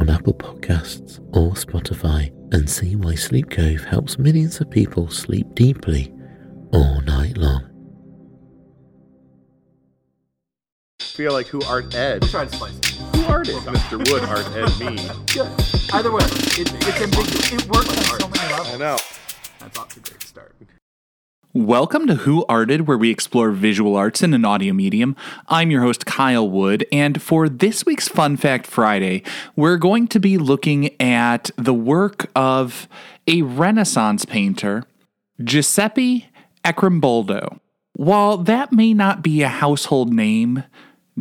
on Apple Podcasts or Spotify and see why Sleep Cove helps millions of people sleep deeply all night long. feel like who art Ed? Try to slice it. Who art Ed? Mr. Wood art Ed me. Good. Either way, it, it's ambiguous. It works on so many levels. I know. That's off to a great start. Welcome to Who Arted, where we explore visual arts in an audio medium. I'm your host, Kyle Wood, and for this week's Fun Fact Friday, we're going to be looking at the work of a Renaissance painter, Giuseppe Arcimboldo. While that may not be a household name,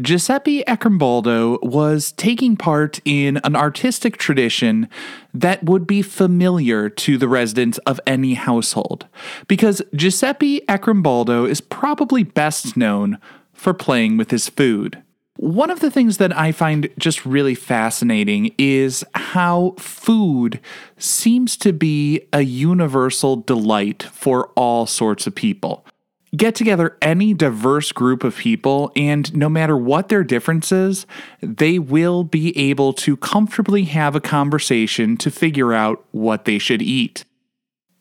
Giuseppe Arcimboldo was taking part in an artistic tradition that would be familiar to the residents of any household, because Giuseppe Arcimboldo is probably best known for playing with his food. One of the things that I find just really fascinating is how food seems to be a universal delight for all sorts of people get together any diverse group of people, and no matter what their differences, they will be able to comfortably have a conversation to figure out what they should eat.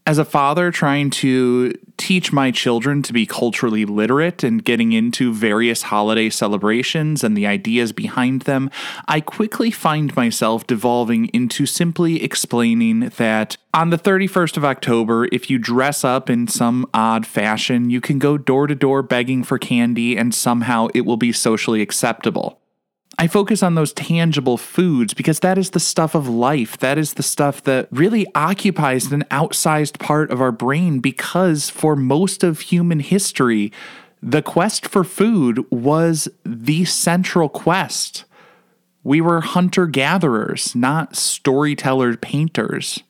As a father trying to teach my children to be culturally literate and getting into various holiday celebrations and the ideas behind them, I quickly find myself devolving into simply explaining that on the 31st of October, if you dress up in some odd fashion, you can go door to door begging for candy and somehow it will be socially acceptable. I focus on those tangible foods because that is the stuff of life. That is the stuff that really occupies an outsized part of our brain because for most of human history, the quest for food was the central quest. We were hunter gatherers, not storyteller painters.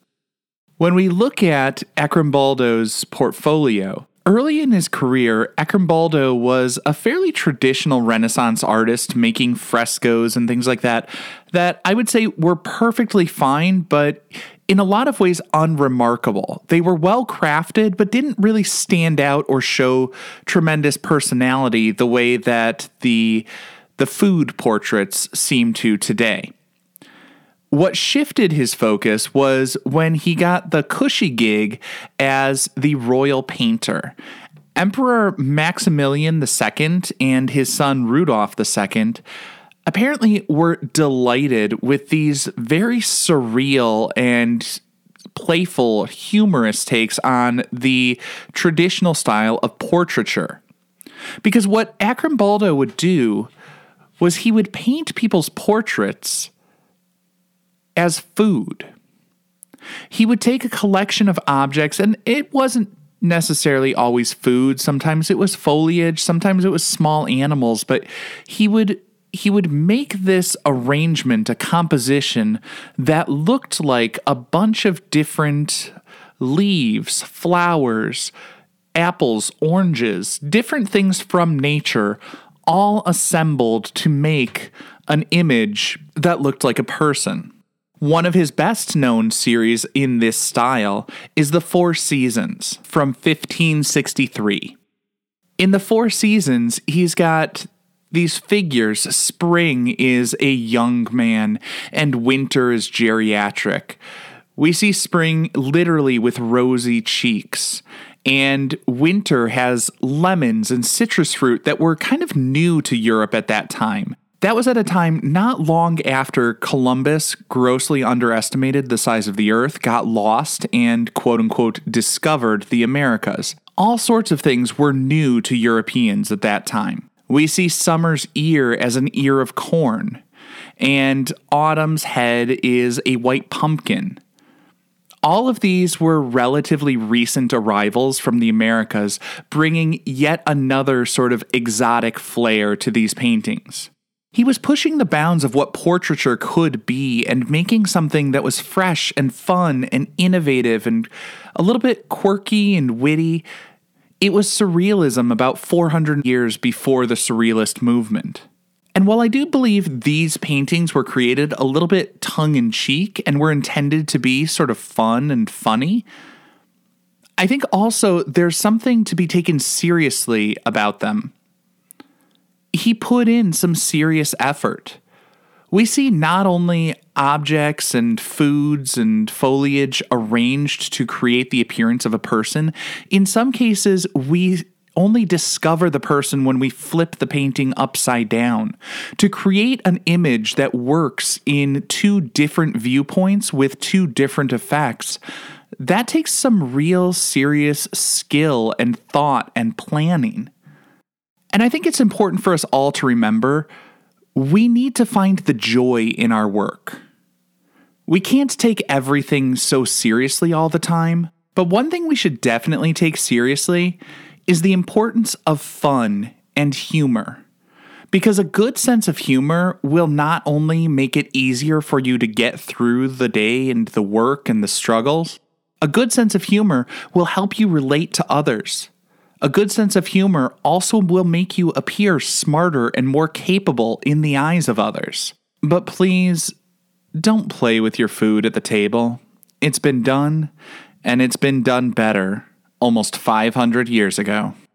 When we look at Arcimboldo's portfolio, Early in his career, Arcimboldo was a fairly traditional Renaissance artist making frescoes and things like that, that I would say were perfectly fine, but in a lot of ways unremarkable. They were well crafted, but didn't really stand out or show tremendous personality the way that the, the food portraits seem to today. What shifted his focus was when he got the cushy gig as the royal painter. Emperor Maximilian II and his son Rudolf II apparently were delighted with these very surreal and playful, humorous takes on the traditional style of portraiture. Because what Arcimboldo would do was he would paint people's portraits as food. He would take a collection of objects, and it wasn't necessarily always food. Sometimes it was foliage, sometimes it was small animals, but he would he would make this arrangement, a composition that looked like a bunch of different leaves, flowers, apples, oranges, different things from nature, all assembled to make an image that looked like a person. One of his best known series in this style is The Four Seasons from 1563. In The Four Seasons, he's got these figures. Spring is a young man, and winter is geriatric. We see spring literally with rosy cheeks, and winter has lemons and citrus fruit that were kind of new to Europe at that time. That was at a time not long after Columbus grossly underestimated the size of the earth, got lost, and quote unquote discovered the Americas. All sorts of things were new to Europeans at that time. We see summer's ear as an ear of corn, and autumn's head is a white pumpkin. All of these were relatively recent arrivals from the Americas, bringing yet another sort of exotic flair to these paintings. He was pushing the bounds of what portraiture could be and making something that was fresh and fun and innovative and a little bit quirky and witty. It was surrealism about 400 years before the surrealist movement. And while I do believe these paintings were created a little bit tongue in cheek and were intended to be sort of fun and funny, I think also there's something to be taken seriously about them he put in some serious effort. We see not only objects and foods and foliage arranged to create the appearance of a person, in some cases, we only discover the person when we flip the painting upside down. To create an image that works in two different viewpoints with two different effects, that takes some real serious skill and thought and planning. And I think it's important for us all to remember we need to find the joy in our work. We can't take everything so seriously all the time, but one thing we should definitely take seriously is the importance of fun and humor. Because a good sense of humor will not only make it easier for you to get through the day and the work and the struggles, a good sense of humor will help you relate to others a good sense of humor also will make you appear smarter and more capable in the eyes of others. But please, don't play with your food at the table. It's been done, and it's been done better almost 500 years ago.